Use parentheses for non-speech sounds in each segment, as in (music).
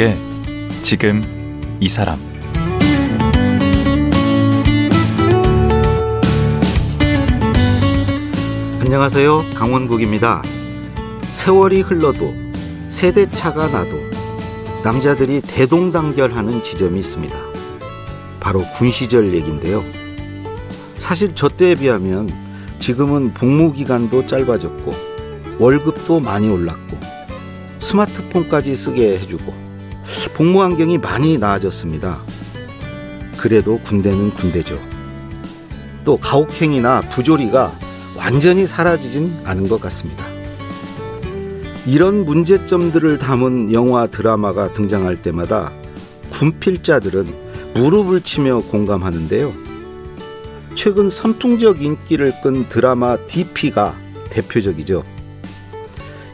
강원국의 지금 이 사람 안녕하세요. 강원국입니다. 세월이 흘러도 세대차가 나도 남자들이 대동단결하는 지점이 있습니다. 바로 군 시절 얘기인데요. 사실 저 때에 비하면 지금은 복무 기간도 짧아졌고 월급도 많이 올랐고 스마트폰까지 쓰게 해주고 복무 환경이 많이 나아졌습니다. 그래도 군대는 군대죠. 또 가혹행위나 부조리가 완전히 사라지진 않은 것 같습니다. 이런 문제점들을 담은 영화 드라마가 등장할 때마다 군필자들은 무릎을 치며 공감하는데요. 최근 선풍적 인기를 끈 드라마 DP가 대표적이죠.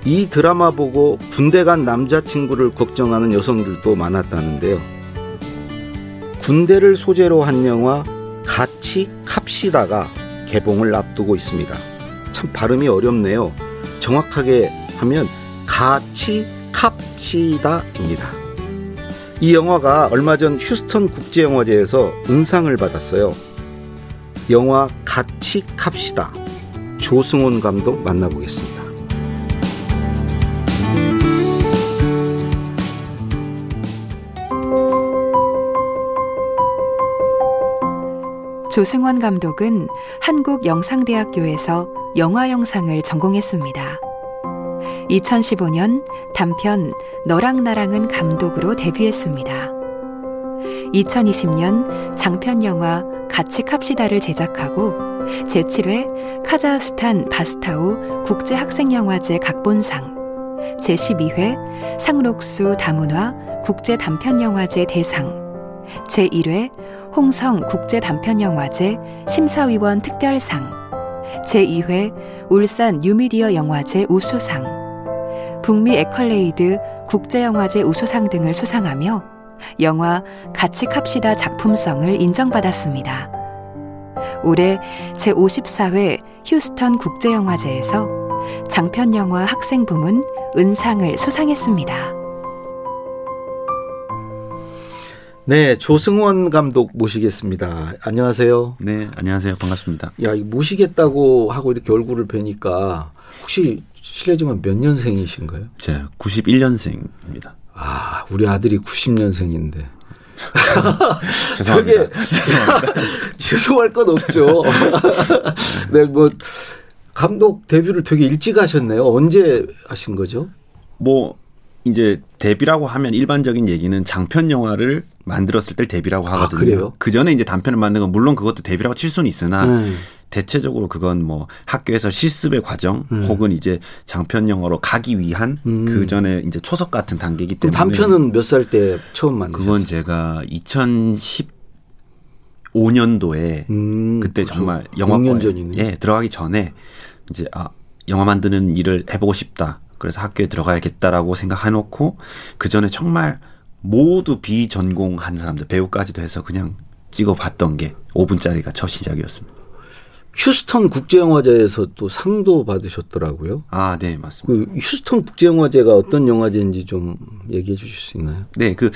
이 드라마 보고 군대 간 남자친구를 걱정하는 여성들도 많았다는데요. 군대를 소재로 한 영화 같이 캅시다가 개봉을 앞두고 있습니다. 참 발음이 어렵네요. 정확하게 하면 같이 캅시다입니다. 이 영화가 얼마 전 휴스턴 국제영화제에서 은상을 받았어요. 영화 같이 캅시다. 조승원 감독 만나보겠습니다. 조승원 감독은 한국영상대학교에서 영화 영상을 전공했습니다. 2015년 단편 너랑 나랑은 감독으로 데뷔했습니다. 2020년 장편 영화 같이 캅시다를 제작하고 제7회 카자흐스탄 바스타우 국제학생영화제 각본상, 제12회 상록수 다문화 국제단편영화제 대상, 제1회 홍성 국제 단편영화제 심사위원 특별상, 제2회 울산 뉴미디어 영화제 우수상, 북미 에컬레이드 국제영화제 우수상 등을 수상하며 영화 같이 캅시다 작품성을 인정받았습니다. 올해 제54회 휴스턴 국제영화제에서 장편영화 학생 부문 은상을 수상했습니다. 네, 조승원 감독 모시겠습니다. 안녕하세요. 네, 안녕하세요. 반갑습니다. 야, 모시겠다고 하고 이렇게 얼굴을 뵈니까 혹시 실례지만 몇 년생이신가요? 제가 91년생입니다. 아, 우리 아들이 90년생인데. (laughs) 죄송합니다. 죄송합니다. (laughs) 죄송할 건 없죠. (laughs) 네, 뭐 감독 데뷔를 되게 일찍 하셨네요. 언제 하신 거죠? 뭐 이제 데뷔라고 하면 일반적인 얘기는 장편 영화를 만들었을 때 데뷔라고 하거든요. 아, 그 전에 이제 단편을 만든 건 물론 그것도 데뷔라고 칠 수는 있으나 음. 대체적으로 그건 뭐 학교에서 실습의 과정 음. 혹은 이제 장편 영화로 가기 위한 음. 그 전에 이제 초석 같은 단계이기 때문에 단편은 몇 살 때 처음 만드셨어요? 그건 제가 2015년도에 음, 그때 벌써 정말 6년 영화과에. 예, 들어가기 전에 이제 아 영화 만드는 일을 해보고 싶다. 그래서 학교에 들어가야겠다라고 생각해놓고 그 전에 정말 모두 비전공한 사람들 배우까지도 해서 그냥 찍어봤던 게 5분짜리가 첫 시작이었습니다. 휴스턴 국제영화제에서 또 상도 받으셨더라고요. 아, 네, 맞습니다. 그 휴스턴 국제영화제가 어떤 영화제인지 좀 얘기해 주실 수 있나요? 네, 그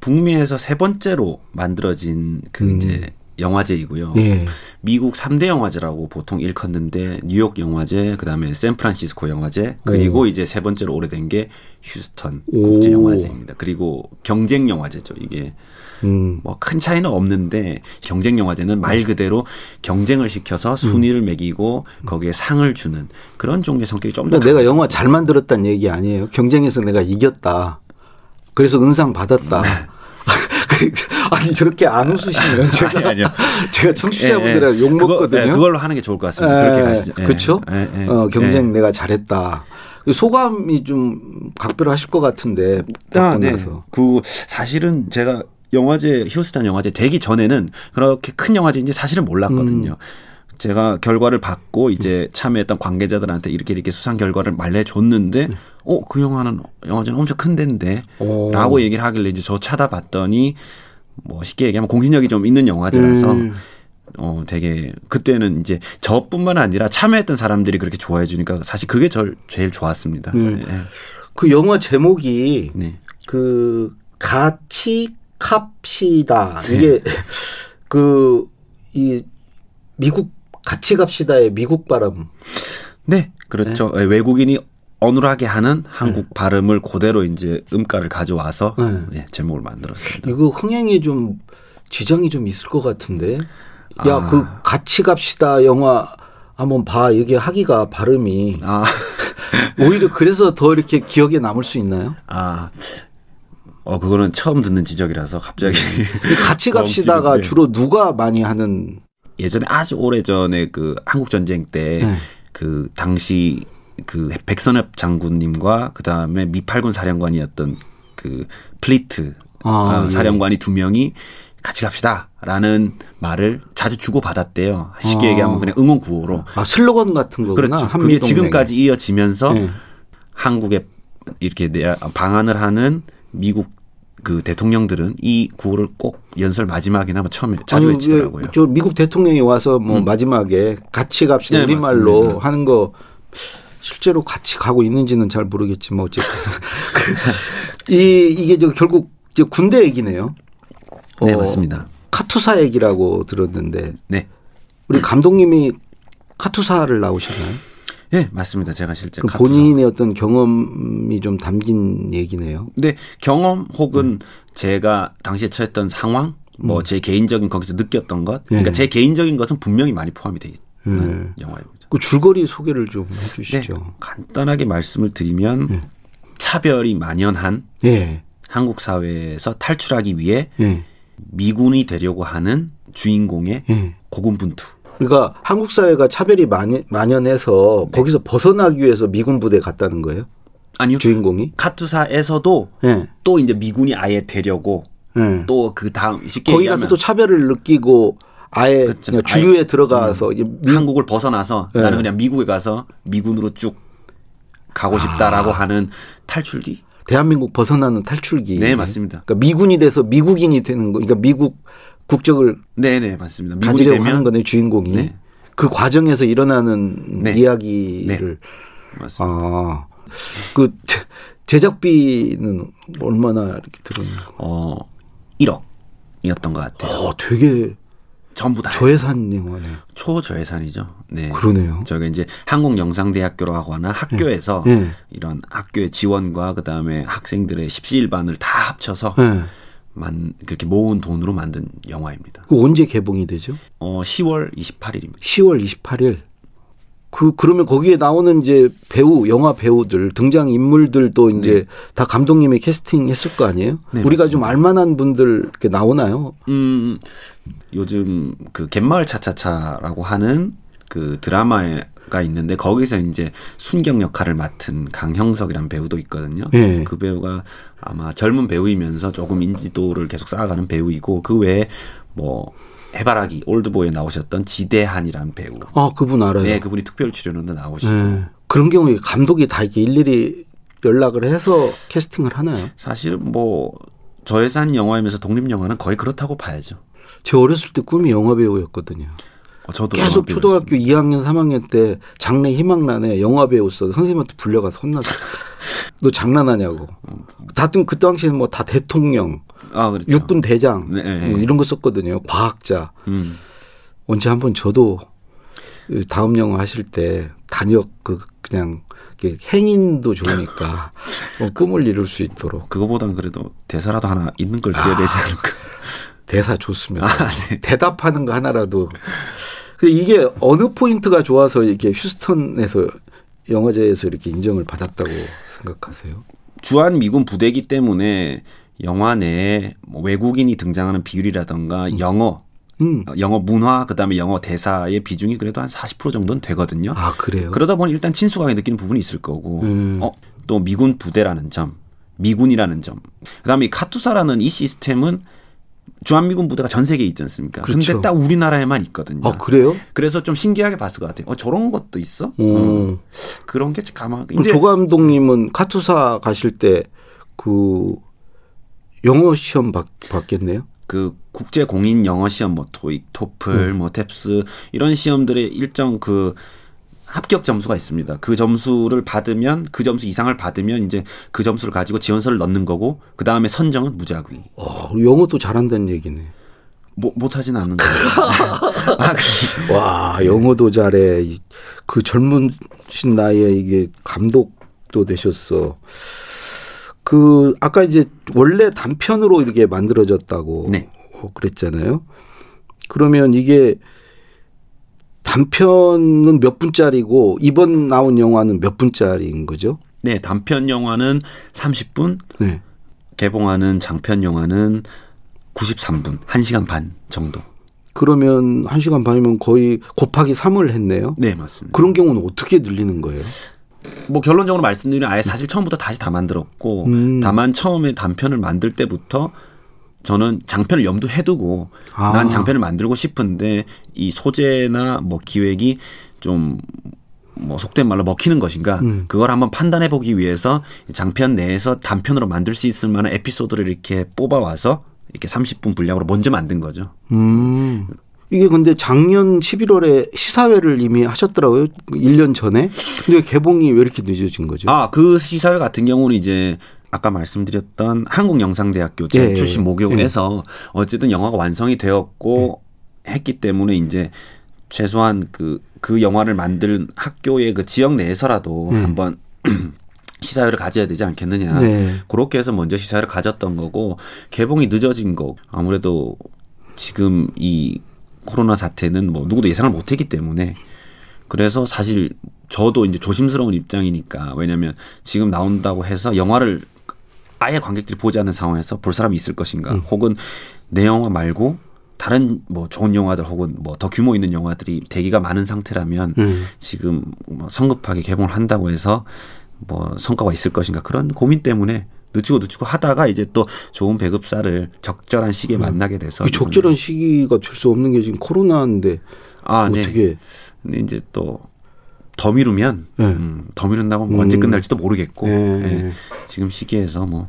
북미에서 세 번째로 만들어진 그 음. 이제 영화제이고요. 예. 미국 3대 영화제라고 보통 일컫는데 뉴욕 영화제, 그다음에 샌프란시스코 영화제, 그리고 오. 이제 세 번째로 오래된 게 휴스턴 오. 국제 영화제입니다. 그리고 경쟁 영화제죠. 이게 음. 뭐큰 차이는 없는데 경쟁 영화제는 말 그대로 경쟁을 시켜서 순위를 매기고 거기에 상을 주는 그런 종류의 성격이 좀더 그러니까 내가 영화 잘 만들었다는 얘기 아니에요. 경쟁에서 내가 이겼다. 그래서 은상 받았다. (laughs) (laughs) 아니 저렇게 안 웃으시면 제가 네. 아니, 아니요. (laughs) 제가 청취자분들한테 욕 그거- 먹거든요. 예, 그걸로 하는 게 좋을 것 같습니다. 그렇게 가시죠. 예. 그렇죠? 예, 예. 어, 경쟁 예. 내가 잘했다. 소감이 좀 각별하실 것 같은데 아, 네. 그 사실은 제가 영화제 휴스턴 영화제 되기 전에는 그렇게 큰 영화제인지 사실은 몰랐거든요. 음. 제가 결과를 받고 이제 참여했던 관계자들한테 이렇게 이렇게 수상 결과를 말해줬는데, 네. 어, 그 영화는, 영화제는 엄청 큰 데인데, 오. 라고 얘기를 하길래 이제 저 찾아봤더니, 뭐 쉽게 얘기하면 공신력이 좀 있는 영화제라서, 음. 어, 되게, 그때는 이제 저뿐만 아니라 참여했던 사람들이 그렇게 좋아해 주니까 사실 그게 절 제일 좋았습니다. 네. 예. 그 영화 제목이 네. 그 같이 갑시다 이게 그이 미국 같이 갑시다의 미국 발음 네, 그렇죠. 예, 외국인이 어눌하게 하는 한국 발음을 그대로 이제 음가를 가져와서 네. 예, 제목을 만들었습니다. 이거 흥행에 좀 지장이 좀 있을 것 같은데 야 아. 그 같이 갑시다 영화 한번 봐 이게 하기가 발음이 아, (laughs) 오히려 그래서 더 이렇게 기억에 남을 수 있나요? 아, 어 그거는 처음 듣는 지적이라서 갑자기 이 같이 (laughs) 갑시다가. 주로 누가 많이 하는 예전에 아주 오래 전에 그 한국 전쟁 때 네. 그 당시 그 백선엽 장군님과 그 다음에 미팔군 사령관이었던 그 플리트 아, 아, 예. 사령관이 두 명이 같이 갑시다라는 말을 자주 주고 받았대요. 쉽게 아. 얘기하면 그냥 응원 구호로. 아 슬로건 같은 거구나. 그렇죠. 그게. 지금까지 이어지면서 네. 한국에 이렇게 내- 방한을 하는 미국 그 대통령들은 이 구호를 꼭 연설 마지막이나 뭐 처음에 자주 아니, 외치더라고요. 왜, 저 미국 대통령이 와서 뭐 음. 마지막에 같이 갑시다 네, 우리말로 맞습니다. 하는 거 실제로 같이 가고 있는지는 잘 모르겠지만 어쨌든 (laughs) 이 이게 저 결국 이제 군대 얘기네요. 네, 어, 맞습니다. 카투사 얘기라고 들었는데 네. 우리 감독님이 카투사를 나오셨나요? 네, 맞습니다. 제가 실제 그. 본인의 어떤 경험이 좀 담긴 얘기네요. 근데 경험 혹은 음. 제가 당시에 처했던 상황, 뭐제 개인적인 거기서 느꼈던 것, 그러니까 예. 제 개인적인 것은 분명히 많이 포함이 되어 있는 예. 영화입니다. 그 줄거리 소개를 좀 네, 해주시죠. 간단하게 말씀을 드리면 예. 차별이 만연한 예, 한국 사회에서 탈출하기 위해 예, 미군이 되려고 하는 주인공의 예. 고군분투. 그러니까 한국 사회가 차별이 만연, 만연해서 네. 거기서 벗어나기 위해서 미군 부대 갔다는 거예요. 아니요. 주인공이. 카투사에서도 예. 또 이제 미군이 아예 되려고 예. 또그 다음 쉽게 거기 가서 또 차별을 느끼고 아예 그렇죠. 그냥 주류에 들어가서 이제 미- 한국을 벗어나서 네. 나는 그냥 미국에 가서 미군으로 쭉 가고 싶다라고 아. 하는 탈출기. 대한민국 벗어나는 탈출기. 네, 맞습니다. 그러니까 미군이 돼서 미국인이 되는 거. 그러니까 미국 국적을 네, 네, 맞습니다. 가지려고 되면 하는 거네 주인공이. 네. 그 과정에서 일어나는 네. 이야기를 맞습니다. 아. 그 제- 제작비는 얼마나 이렇게 들었나요? 어, 1억이었던 것 같아요. 어, 되게 전부 다 저예산 영화네. 초저예산이죠. 네. 그러네요. 저게 이제 한국영상대학교라고 하는 학교에서 네. 이런 학교의 지원과 그 다음에 학생들의 십시일반을 다 합쳐서 네. 만 그렇게 모은 돈으로 만든 영화입니다. 그 언제 개봉이 되죠? 어 10월 28일입니다. 10월 28일. 그 그러면 거기에 나오는 이제 배우, 영화 배우들, 등장 인물들도 이제 다 감독님이 캐스팅했을 거 아니에요? 네, 우리가 좀 알만한 분들 이렇게 나오나요? 음 요즘 그 갯마을 차차차라고 하는 그 드라마가 있는데 거기서 이제 순경 역할을 맡은 강형석이라는 배우도 있거든요. 예. 그 배우가 아마 젊은 배우이면서 조금 인지도를 계속 쌓아가는 배우이고 그 외에 뭐 해바라기 올드보이에 나오셨던 지대한이라는 배우. 아, 그분 알아요. 네, 그분이 특별 출연으로 나오시고 네. 그런 경우에 감독이 다 이렇게 일일이 연락을 해서 캐스팅을 하나요? 사실 뭐 저예산 영화이면서 독립 영화는 거의 그렇다고 봐야죠. 제 어렸을 때 꿈이 영화 배우였거든요. 어, 저도 계속 초등학교 배우였습니다. 2학년, 3학년 때 장래 희망란에 영화 배우 써 선생님한테 불려가서 혼났어. (laughs) 너 장난하냐고. 다들 그 당시에는 뭐 다 대통령, 아 그렇죠. 육군 대장 네, 네. 뭐 이런 거 썼거든요. 과학자. 음. 언제 한번 저도 다음 영화 하실 때 단역 그 그냥 행인도 좋으니까 어, (laughs) 꿈을 이룰 수 있도록 그거보다는 그래도 대사라도 하나 있는 걸 드려야 되지 않을까. 대사 좋습니다. 아, 네. 대답하는 거 하나라도. 근데 이게 어느 포인트가 좋아서 이렇게 휴스턴에서 영화제에서 이렇게 인정을 받았다고 생각하세요? 주한 미군 부대기 때문에 영화 내에 뭐 외국인이 등장하는 비율이라던가 영어, 음. 어, 영어 문화, 그다음에 영어 대사의 비중이 그래도 한 40% 정도는 되거든요. 아 그래요? 그러다 보니 일단 친숙하게 느끼는 부분이 있을 거고, 음. 어, 또 미군 부대라는 점, 미군이라는 점, 그다음에 이 카투사라는 이 시스템은 주한미군 부대가 전 세계에 있지 않습니까? 그렇죠. 근데 딱 우리나라에만 있거든요. 아 그래요? 그래서 좀 신기하게 봤을 것 같아요. 어, 저런 것도 있어? 오. 어, 그런 게 가만. 그럼 조 감독님은 카투사 가실 때 그 영어 시험 받, 받겠네요? 그 국제 공인 영어 시험 뭐 토익, 토플, 뭐 탭스 이런 시험들의 일정 그 합격 점수가 있습니다. 그 점수를 받으면 그 점수 이상을 받으면 이제 그 점수를 가지고 지원서를 넣는 거고 그 다음에 선정은 무작위. 어, 영어도 잘한다는 얘기네. 뭐, 못하진 않는 거예요. 아, 그- 와 영어도 잘해. 이- 그 젊으신 나이에 이게 감독도 되셨어. 그 아까 이제 원래 단편으로 이렇게 만들어졌다고 네. 어, 그랬잖아요. 그러면 이게 단편은 몇 분짜리고 이번 나온 영화는 몇 분짜리인 거죠? 네, 단편 영화는 30분, 네. 개봉하는 장편 영화는 93분, 1시간 반 정도. 그러면 한 시간 반이면 거의 곱하기 3을 했네요. 네, 맞습니다. 그런 경우는 어떻게 늘리는 거예요? 뭐 결론적으로 말씀드리면 아예 사실 처음부터 다시 다 만들었고 음. 다만 처음에 단편을 만들 때부터 저는 장편을 염두해 두고 아. 난 장편을 만들고 싶은데 이 소재나 뭐 기획이 좀뭐 속된 말로 먹히는 것인가 음. 그걸 한번 판단해 보기 위해서 장편 내에서 단편으로 만들 수 있을 만한 에피소드를 이렇게 뽑아 와서 이렇게 30분 분량으로 먼저 만든 거죠. 음. 이게 근데 작년 11월에 시사회를 이미 하셨더라고요. 1년 전에. 근데 개봉이 왜 이렇게 늦어진 거죠? 아, 그 시사회 같은 경우는 이제 아까 말씀드렸던 한국영상대학교 제 예, 출신 예. 모교에서 어쨌든 영화가 완성이 되었고 했기 때문에 이제 최소한 그, 그 영화를 만든 학교의 그 지역 내에서라도 예. 한번 (clears throat) 시사회를 가져야 되지 않겠느냐. 네. 그렇게 해서 먼저 시사회를 가졌던 거고 개봉이 늦어진 거 아무래도 지금 이 코로나 사태는 뭐 누구도 예상을 못했기 때문에 그래서 사실 저도 이제 조심스러운 입장이니까 왜냐하면 지금 나온다고 해서 영화를 아예 관객들이 보지 않는 상황에서 볼 사람이 있을 것인가 혹은 내 영화 말고 다른 뭐 좋은 영화들 혹은 뭐 더 규모 있는 영화들이 대기가 많은 상태라면 음. 지금 뭐 성급하게 개봉을 한다고 해서 뭐 성과가 있을 것인가 그런 고민 때문에 늦추고 늦추고 하다가 이제 또 좋은 배급사를 적절한 시기에 만나게 돼서 그 적절한 시기가 될 수 없는 게 지금 코로나인데 아, 네. 어떻게 근데 이제 또 더 미루면 네. 음, 더 미룬다고 뭐 언제 음. 끝날지도 모르겠고 네. 예, 지금 시기에서 뭐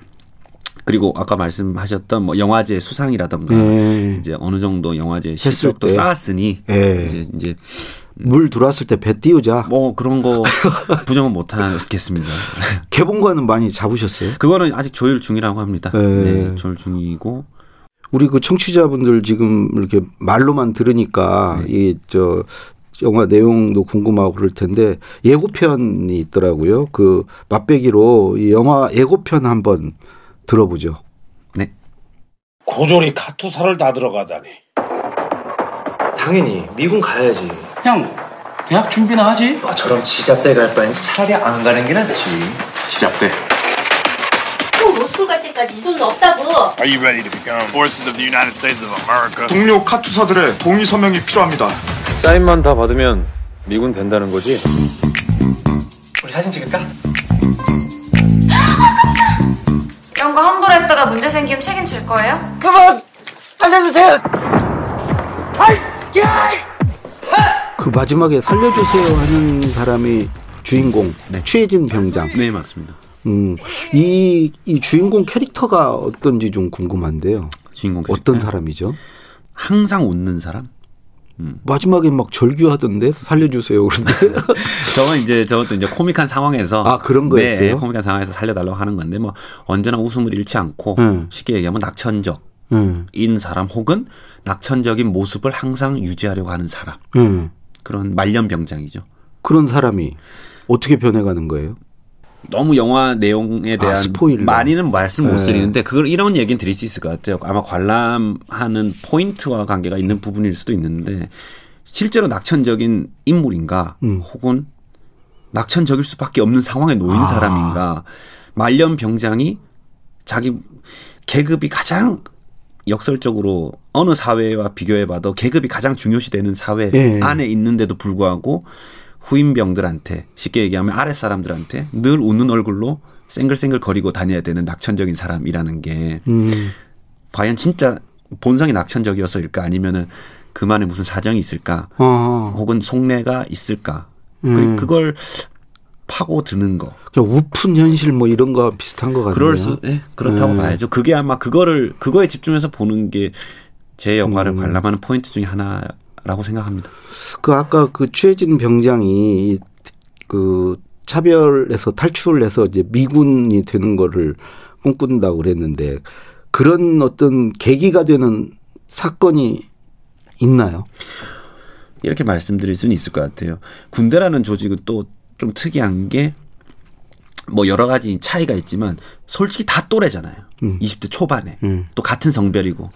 그리고 아까 말씀하셨던 뭐 영화제 수상이라던가 네. 이제 어느 정도 영화제 실적도 때. 쌓았으니 예. 이제 이제 물 들어왔을 때 배 띄우자. 뭐 그런 거 (laughs) 부정은 못 하겠습니다. 개봉관은 많이 잡으셨어요? 그거는 아직 조율 중이라고 합니다. 네. 네, 조율 중이고 우리 그 청취자분들 지금 이렇게 말로만 들으니까 네. 이저 영화 내용도 궁금하고 그럴 텐데 예고편이 있더라고요. 그 맛배기로 이 영화 예고편 한번 들어보죠. 네. 고졸이 카투사를 다 들어가다니. 당연히 미군 가야지. 형, 대학 준비나 하지? 너처럼 지잡대 갈 바엔 차라리 안 가는 게 낫지. 또 로스쿨 갈 때까지 이 돈은 없다고. Are you ready to become forces of the United States of America? 동료 카투사들의 동의 서명이 필요합니다. 사인만 다 받으면 미군 된다는 거지? 우리 사진 찍을까? 이런 거 함부로 했다가 문제 생기면 책임질 거예요? 그만! 알려주세요! 그 마지막에 살려주세요 하는 사람이 주인공 네. 취해진 병장. 네 맞습니다. 음, 이, 이 주인공 캐릭터가 어떤지 좀 궁금한데요. 주인공 어떤 캐릭터. 사람이죠? 항상 웃는 사람. 마지막에 막 절규하던데 살려주세요 그런데 (laughs) 저는 이제 저것도 이제 코믹한 상황에서 아, 그런 네, 거였어요? 코믹한 상황에서 살려달라고 하는 건데 뭐 언제나 웃음을 잃지 않고 음. 쉽게 얘기하면 낙천적인 음, 사람 혹은 낙천적인 모습을 항상 유지하려고 하는 사람 음. 그런 말년 병장이죠. 그런 사람이 어떻게 변해가는 거예요? 너무 영화 내용에 아, 대한 스포일러. 많이는 말씀 못 네. 드리는데 그걸 이런 얘기는 드릴 수 있을 것 같아요. 아마 관람하는 포인트와 관계가 있는 부분일 수도 있는데 실제로 낙천적인 인물인가 음. 혹은 낙천적일 수밖에 없는 상황에 놓인 아. 사람인가 말년 병장이 자기 계급이 가장 역설적으로 어느 사회와 비교해봐도 계급이 가장 중요시되는 사회 예. 안에 있는데도 불구하고 후임병들한테 쉽게 얘기하면 아랫 사람들한테 늘 웃는 얼굴로 쌩글쌩글 거리고 다녀야 되는 낙천적인 사람이라는 게 음, 과연 진짜 본성이 낙천적이어서일까 아니면은 그만의 무슨 사정이 있을까 어, 혹은 속내가 있을까 음. 그리고 그걸 파고 드는 거 그냥 우픈 현실 뭐 이런 거 비슷한 것 같네요. 그럴 수 예, 그렇다고 네. 봐야죠 그게 아마 그거를 그거에 집중해서 보는 게 제 영화를 음. 관람하는 포인트 중에 하나 라고 생각합니다 그 아까 그 취해진 병장이 이그 차별에서 탈출해서 이제 미군이 되는 거를 꿈꾼다고 그랬는데 그런 어떤 계기가 되는 사건이 있나요? 이렇게 말씀드릴 수는 있을 것 같아요. 군대라는 조직은 또 좀 특이한 게 뭐 여러 가지 차이가 있지만 솔직히 다 또래잖아요. 음. 20대 초반에 음. 또 같은 성별이고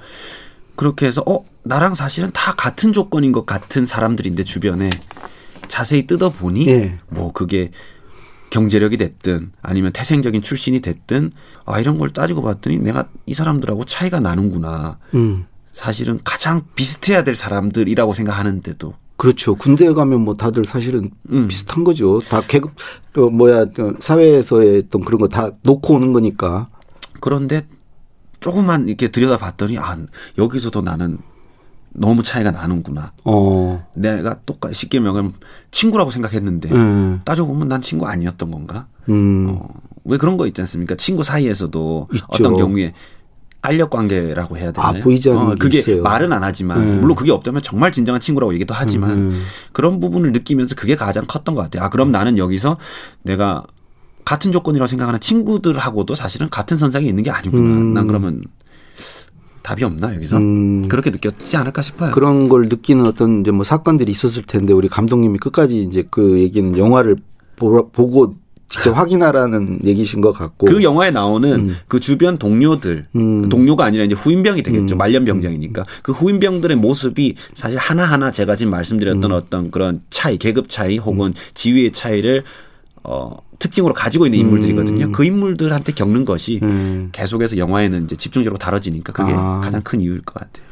그렇게 해서 어 나랑 사실은 다 같은 조건인 것 같은 사람들인데 주변에 자세히 뜯어 보니 예. 뭐 그게 경제력이 됐든 아니면 태생적인 출신이 됐든 아 이런 걸 따지고 봤더니 내가 이 사람들하고 차이가 나는구나. 음. 사실은 가장 비슷해야 될 사람들이라고 생각하는데도 그렇죠. 군대에 가면 뭐 다들 사실은 음. 비슷한 거죠. 다 계급 어, 뭐야 어, 사회에서의 어떤 그런 거 다 놓고 오는 거니까. 그런데 조금만 이렇게 들여다봤더니 아 여기서도 나는 너무 차이가 나는구나. 어. 내가 똑같이 쉽게 말하면 친구라고 생각했는데 음. 따져 보면 난 친구 아니었던 건가? 음. 어, 왜 그런 거 있지 않습니까? 친구 사이에서도 있죠. 어떤 경우에 알력 관계라고 해야 되나요? 아, 보이지 않는 어, 게 그게 있어요. 말은 안 하지만 음. 물론 그게 없다면 정말 진정한 친구라고 얘기도 하지만 음. 그런 부분을 느끼면서 그게 가장 컸던 것 같아요. 아 그럼 나는 여기서 내가 같은 조건이라고 생각하는 친구들하고도 사실은 같은 선상에 있는 게 아니구나. 음. 난 그러면 답이 없나 여기서 음. 그렇게 느꼈지 않을까 싶어요. 그런 걸 느끼는 어떤 이제 뭐 사건들이 있었을 텐데 우리 감독님이 끝까지 이제 그 얘기는 영화를 보러, 보고 직접 확인하라는 얘기신 것 같고. 그 영화에 나오는 음. 그 주변 동료들, 음. 동료가 아니라 이제 후임병이 되겠죠. 음. 말년병장이니까. 그 후임병들의 모습이 사실 하나 하나 제가 지금 말씀드렸던 음. 어떤 그런 차이, 계급 차이 혹은 지위의 차이를 어, 특징으로 가지고 있는 인물들이거든요. 음. 그 인물들한테 겪는 것이 음. 계속해서 영화에는 이제 집중적으로 다뤄지니까 그게 아. 가장 큰 이유일 것 같아요.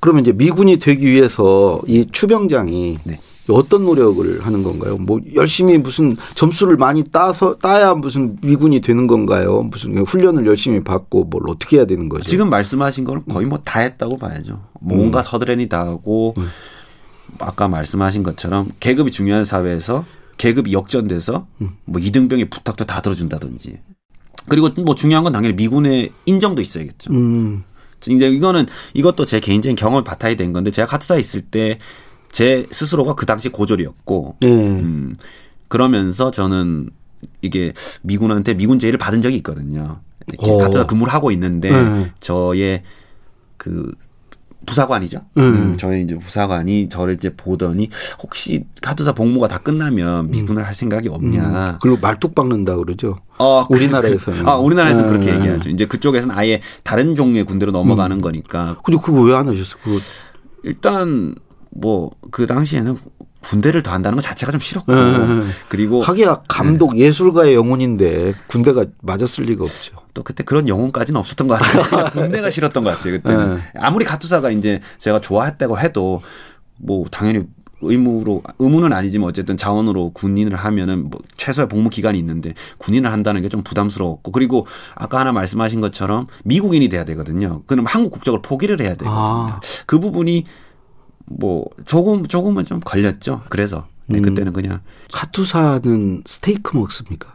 그러면 이제 미군이 되기 위해서 이 추병장이 네. 어떤 노력을 하는 건가요? 뭐 열심히 무슨 점수를 많이 따서 따야 무슨 미군이 되는 건가요? 무슨 훈련을 열심히 받고 뭘 어떻게 해야 되는 거죠? 지금 말씀하신 거는 거의 뭐 다 했다고 봐야죠. 뭔가 서드렌이 다 하고 음. 아까 말씀하신 것처럼 계급이 중요한 사회에서 계급이 역전돼서 음. 뭐 이등병의 부탁도 다 들어준다든지 그리고 뭐 중요한 건 당연히 미군의 인정도 있어야겠죠. 음. 이제 이거는 이것도 제 개인적인 경험을 바탕이 된 건데 제가 카투사에 있을 때 제 스스로가 그 당시 고졸이었고 네. 음, 그러면서 저는 이게 미군한테 미군 제의를 받은 적이 있거든요. 어. 카투사 근무를 하고 있는데 네. 저의 그 부사관이죠. 음. 음, 저희 이제 부사관이 저를 이제 보더니 혹시 카투사 복무가 다 끝나면 미군을 할 생각이 없냐. 음. 그리고 말뚝 박는다 그러죠. 어, 우리나라에서는. 아, 우리나라에서는 그렇게 음. 얘기하죠. 이제 그쪽에서는 아예 다른 종류의 군대로 넘어가는 거니까. 근데 그거 왜 안 하셨어? 그거 일단 뭐 그 당시에는 군대를 더 한다는 것 자체가 좀 싫었고 음. 그리고 하기야 감독 예술가의 영혼인데 군대가 맞았을 리가 없죠. 또 그때 그런 영혼까지는 없었던 것 같아요. (laughs) 군대가 싫었던 것 같아요. 그때는 네. 아무리 가투사가 이제 제가 좋아했다고 해도 뭐 당연히 의무로 의무는 아니지만 어쨌든 자원으로 군인을 하면은 뭐 최소의 복무 기간이 있는데 군인을 한다는 게 좀 부담스러웠고 그리고 아까 하나 말씀하신 것처럼 미국인이 돼야 되거든요. 그럼 한국 국적을 포기를 해야 되거든요. 아. 그 부분이 뭐 조금 조금은 좀 걸렸죠. 그래서 네, 음. 그때는 그냥 카투사는 스테이크 먹습니까?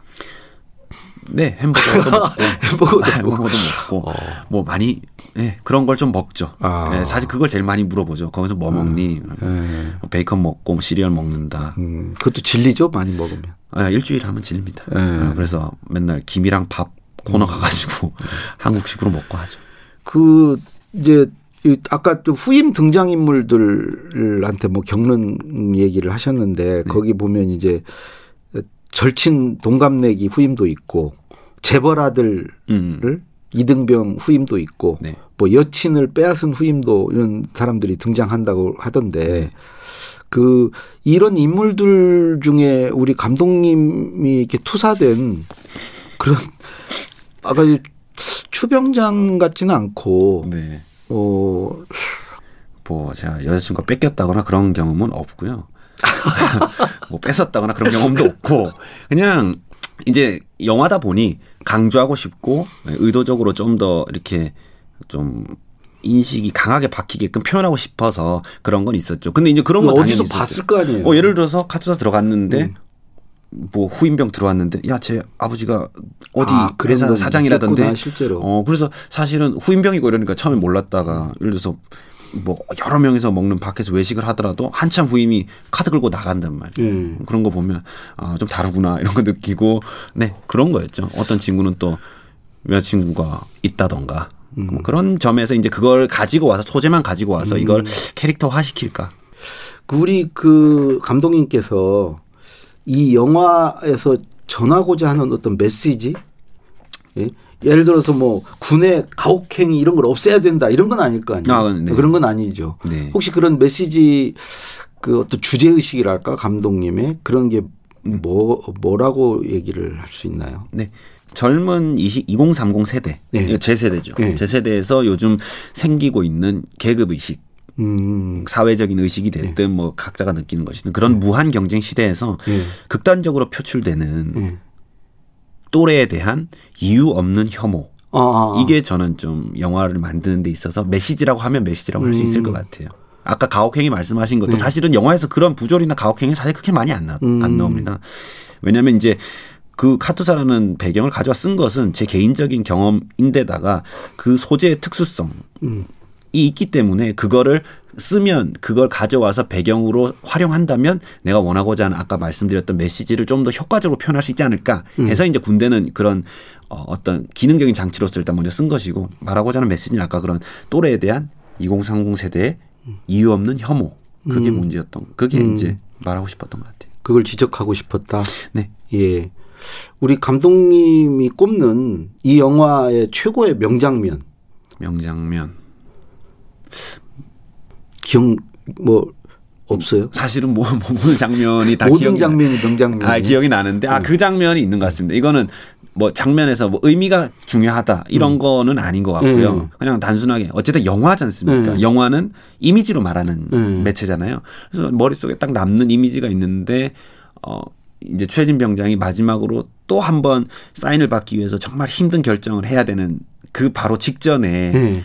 네 햄버거도 먹고 (laughs) 햄버거도 햄버거도 먹고 뭐 많이 네, 그런 걸 좀 먹죠. 아. 네, 사실 그걸 제일 많이 물어보죠. 거기서 뭐 먹니? 네. 뭐 베이컨 먹고 뭐 시리얼 먹는다. 음, 그것도 진리죠 많이 먹으면. 아, 일주일 하면 질립니다. 네. 아, 그래서 맨날 김이랑 밥 코너 가가지고 (laughs) 한국식으로 먹고 하죠. 그 이제 이 아까 또 후임 등장 인물들한테 뭐 겪는 얘기를 하셨는데 거기 보면 이제 절친 동갑내기 후임도 있고 재벌 아들을 음. 이등병 후임도 있고 네. 뭐 여친을 빼앗은 후임도 이런 사람들이 등장한다고 하던데 네. 그 이런 인물들 중에 우리 감독님이 이렇게 투사된 그런 아까 이 추병장 같지는 않고 네. 어 뭐 제가 여자친구가 뺏겼다거나 그런 경험은 없고요. (laughs) 뭐 뺏었다거나 그런 경험도 없고 그냥 이제 영화다 보니 강조하고 싶고 의도적으로 좀 더 이렇게 좀 인식이 강하게 박히게끔 표현하고 싶어서 그런 건 있었죠. 근데 이제 그런 건 어디서 있었죠. 봤을 거 아니에요. 어, 예를 들어서 카투사 들어갔는데 음. 뭐 후임병 들어왔는데 야 제 아버지가 어디 아, 회사 건 사장이라던데 있겠구나, 실제로. 어 그래서 사실은 후임병이고 이러니까 처음에 몰랐다가 예를 들어서 뭐 여러 명이서 먹는 밖에서 외식을 하더라도 한참 후임이 카드 긁고 나간단 말이에요. 음. 그런 거 보면 아, 좀 다르구나 이런 거 느끼고 네 그런 거였죠. 어떤 친구는 또 여자친구가 있다던가 음. 뭐 그런 점에서 이제 그걸 가지고 와서 소재만 가지고 와서 이걸 음. 캐릭터화 시킬까. 그 우리 그 감독님께서 이 영화에서 전하고자 하는 어떤 메시지 예? 예를 들어서 뭐 군의 가혹행위 이런 걸 없애야 된다 이런 건 아닐 거 아니에요. 아, 네. 그런 건 아니죠. 네. 혹시 그런 메시지 그 어떤 주제 의식이랄까 감독님의 그런 게 뭐 뭐라고 얘기를 할 수 있나요? 네. 젊은 20, 2030 세대, 네. 제 세대죠. 네. 제 세대에서 요즘 생기고 있는 계급 의식, 음. 사회적인 의식이 됐든 뭐 각자가 느끼는 것이든 그런 무한 경쟁 시대에서 예. 극단적으로 표출되는 예. 또래에 대한 이유 없는 혐오. 아, 아, 아. 이게 저는 좀 영화를 만드는 데 있어서 메시지라고 하면 메시지라고 할수 있을 음. 것 같아요. 아까 가혹행위 말씀하신 것도 네. 사실은 영화에서 그런 부조리나 가혹행위 사실 그렇게 많이 안, 나, 음. 안 나옵니다. 왜냐하면 이제 그 카투사라는 배경을 가져와 쓴 것은 제 개인적인 경험인데다가 그 소재의 특수성이 음. 있기 때문에 그거를 쓰면 그걸 가져와서 배경으로 활용한다면 내가 원하고자 하는 아까 말씀드렸던 메시지를 좀 더 효과적으로 표현할 수 있지 않을까 음. 해서 이제 군대는 그런 어, 어떤 기능적인 장치로서 일단 먼저 쓴 것이고 말하고자 하는 메시지는 아까 그런 또래에 대한 2030 세대의 이유 없는 혐오 그게 음. 문제였던 그게 음. 이제 말하고 싶었던 것 같아요. 그걸 지적하고 싶었다. 네. 예. 우리 감독님이 꼽는 이 영화의 최고의 명장면 명장면 기억 뭐 없어요? 사실은 뭐 모든 장면이 다 모든 장면이 명장면. 아 기억이 나는데 아그 장면이 있는 것 같습니다. 이거는 뭐 장면에서 뭐 의미가 중요하다 이런 거는 아닌 것 같고요. 음. 그냥 단순하게 어쨌든 영화지 않습니까? 음. 영화는 이미지로 말하는 음. 매체잖아요. 그래서 머릿속에 딱 남는 이미지가 있는데 어 이제 최진 병장이 마지막으로 또 한 번 사인을 받기 위해서 정말 힘든 결정을 해야 되는 그 바로 직전에 예.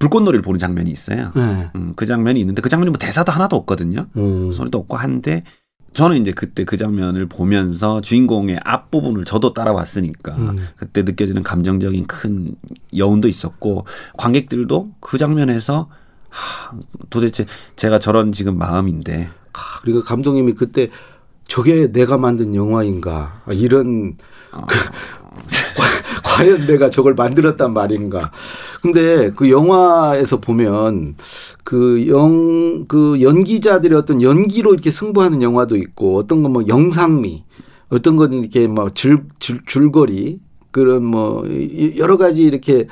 불꽃놀이를 보는 장면이 있어요. 예. 음, 그 장면이 있는데 그 장면이 뭐 대사도 하나도 없거든요. 음. 소리도 없고 한데 저는 이제 그때 그 장면을 보면서 주인공의 앞부분을 저도 따라왔으니까 음. 그때 느껴지는 감정적인 큰 여운도 있었고 관객들도 그 장면에서 하, 도대체 제가 저런 지금 마음인데 그러니까 감독님이 그때 저게 내가 만든 영화인가 아, 이런 그, (laughs) 과- 과연 내가 저걸 만들었단 말인가. 근데 그 영화에서 보면 그 영, 그 연기자들의 어떤 연기로 이렇게 승부하는 영화도 있고 어떤 건 뭐 영상미, 어떤 건 이렇게 뭐 줄, 줄, 줄거리 그런 뭐 이- 여러 가지 이렇게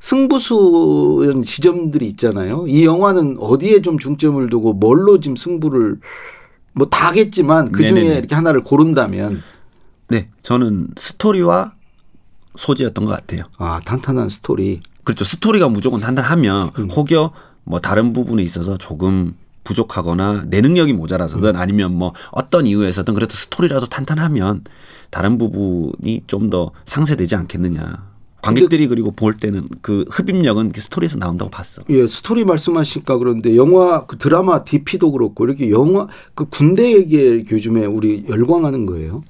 승부수 지점들이 있잖아요. 이 영화는 어디에 좀 중점을 두고 뭘로 지금 승부를 뭐 다겠지만 그 중에. 이렇게 하나를 고른다면 네 저는 스토리와 소재였던 것 같아요. 아 탄탄한 스토리. 그렇죠. 스토리가 무조건 단단하면 음. 혹여 뭐 다른 부분에 있어서 조금 부족하거나 내 능력이 모자라서든 음. 아니면 뭐 어떤 이유에서든 그래도 스토리라도 탄탄하면 다른 부분이 좀 더 상쇄되지 않겠느냐. 관객들이 그리고 볼 때는 그 흡입력은 그 스토리에서 나온다고 봤어. 예, 스토리 말씀하시니까 그런데 영화 그 드라마 DP도 그렇고 이렇게 영화 그 군대 얘기에 요즘에 우리 열광하는 거예요.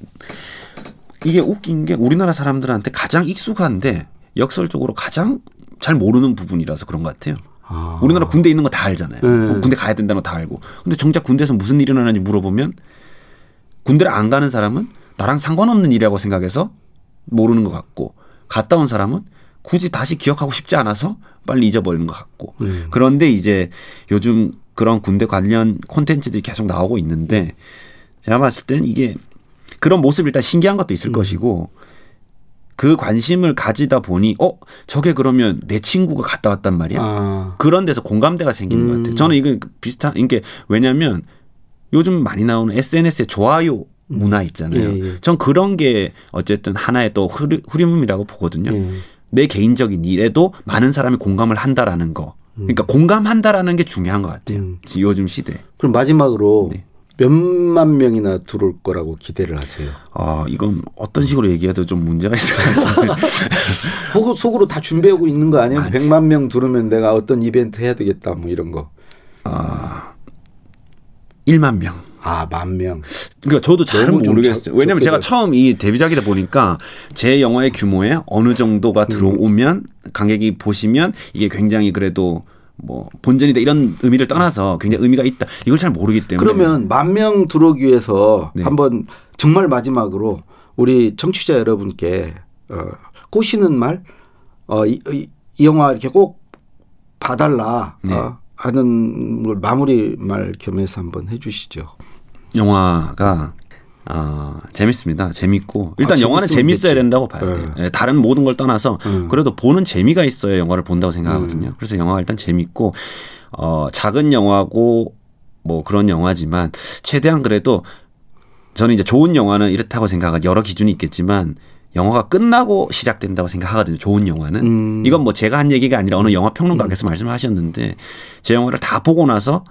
이게 웃긴 게 우리나라 사람들한테 가장 익숙한데 역설적으로 가장 잘 모르는 부분이라서 그런 것 같아요. 아. 우리나라 군대 있는 거 다 알잖아요. 네. 어, 군대 가야 된다는 거 다 알고. 근데 정작 군대에서 무슨 일이 일어나는지 물어보면 군대를 안 가는 사람은 나랑 상관없는 일이라고 생각해서 모르는 것 같고 갔다 온 사람은 굳이 다시 기억하고 싶지 않아서 빨리 잊어버리는 것 같고. 음. 그런데 이제 요즘 그런 군대 관련 콘텐츠들이 계속 나오고 있는데 제가 봤을 땐 이게 그런 모습이 일단 신기한 것도 있을 것이고 그 관심을 가지다 보니 어 저게 그러면 내 친구가 갔다 왔단 말이야. 아. 그런 데서 공감대가 생기는 것 같아요. 저는 이거 비슷한 이게 왜냐하면 요즘 많이 나오는 SNS의 좋아요 문화 있잖아요. 예, 예. 전 그런 게 어쨌든 하나의 또 흐르, 흐름이라고 보거든요. 예. 내 개인적인 일에도 많은 사람이 공감을 한다라는 거. 그러니까 공감한다라는 게 중요한 것 같아요. 음. 요즘 시대. 그럼 마지막으로 네. 몇만 명이나 들어올 거라고 기대를 하세요. 아 이건 어떤 식으로 얘기해도 좀 문제가. (laughs) 속, 속으로 다 준비하고 있는 거 아니에요? 100만 명 들으면 내가 어떤 이벤트 해야 되겠다 뭐 이런 거. 아 1만 명. 아, 만 명. 그러니까 저도 잘 모르겠어요. 적- 왜냐면 제가 들- 처음 이 데뷔작이다 보니까 제 영화의 규모에 어느 정도가 들어오면 관객이 보시면 이게 굉장히 그래도 뭐 본전이다 이런 의미를 떠나서 굉장히 의미가 있다. 이걸 잘 모르기 때문에 그러면 만 명 들어오기 위해서 네. 한번 정말 마지막으로 우리 청취자 여러분께 어, 꼬시는 말, 어, 이, 이, 이 영화 이렇게 꼭 봐달라 네. 어, 하는 걸 마무리 말 겸해서 한번 해주시죠. 영화가 어, 재밌습니다. 재밌고 일단 아, 영화는 재밌어야. 된다고 봐야 네. 돼요. 예, 다른 모든 걸 떠나서 음. 그래도 보는 재미가 있어야 영화를 본다고 생각하거든요. 음. 그래서 영화가 일단 재밌고 어, 작은 영화고 뭐 그런 영화지만 최대한 그래도 저는 이제 좋은 영화는 이렇다고 생각하고 여러 기준이 있겠지만 영화가 끝나고 시작된다고 생각하거든요. 좋은 영화는 음. 이건 뭐 제가 한 얘기가 아니라 어느 영화 평론가께서 말씀하셨는데 제 영화를 다 보고 나서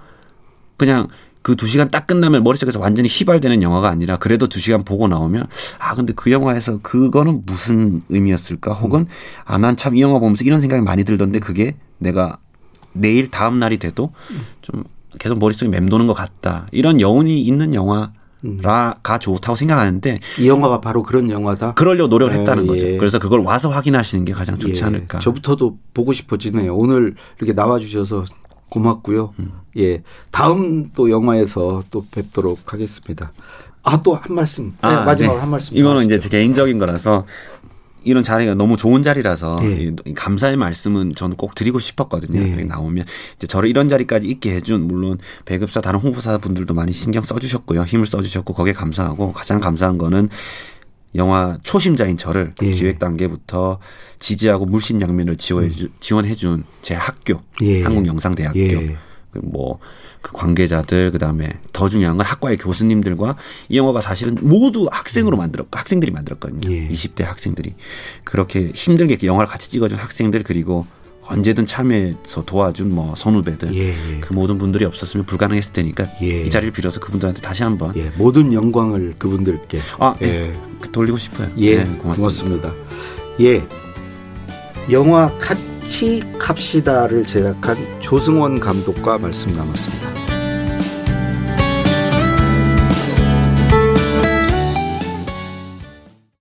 그냥 그 두 시간 딱 끝나면 머릿속에서 완전히 휘발되는 영화가 아니라 그래도 두 시간 보고 나오면 아 근데 그 영화에서 그거는 무슨 의미였을까 혹은 아 난 참 이 영화 보면서 이런 생각이 많이 들던데 그게 내가 내일 다음 날이 돼도 좀 계속 머릿속에 맴도는 것 같다 이런 여운이 있는 영화가 좋다고 생각하는데 이 영화가 바로 그런 영화다. 그러려고 노력을 어, 했다는 거죠. 예. 그래서 그걸 와서 확인하시는 게 가장 좋지 예, 않을까. 저부터도 보고 싶어지네요. 오늘 이렇게 나와 주셔서 고맙고요. 음. 예, 다음 또 영화에서 또 뵙도록 하겠습니다. 아 또 한 말씀. 네, 아, 마지막으로 네. 한 말씀. 이거는 이제 제 개인적인 거라서 이런 자리가 너무 좋은 자리라서 예. 이 감사의 말씀은 저는 꼭 드리고 싶었거든요. 예. 여기 나오면 이제 저를 이런 자리까지 있게 해준 물론 배급사 다른 홍보사 분들도 많이 신경 써주셨고요, 힘을 써주셨고 거기에 감사하고 가장 감사한 거는 영화 초심자인 저를 예. 기획 단계부터 지지하고 물심양면을 지원해주, 지원해준 제 학교 예. 한국영상대학교 예. 뭐그 관계자들 그다음에 더 중요한 건 학과의 교수님들과 이 영화가 사실은 모두 학생으로 만들었고 학생들이 만들었거든요. 음. 예. 20대 학생들이 그렇게 힘들게 그 영화를 같이 찍어준 학생들 그리고 언제든 참여해서 도와준 뭐 선후배들 예, 예. 그 모든 분들이 없었으면 불가능했을 테니까 예. 이 자리를 빌어서 그분들한테 다시 한번 예, 모든 영광을 그분들께 아, 예. 예. 돌리고 싶어요. 예, 네, 고맙습니다. 고맙습니다. 예, 영화 같이 갑시다를 제작한 조승원 감독과 말씀 나눴습니다.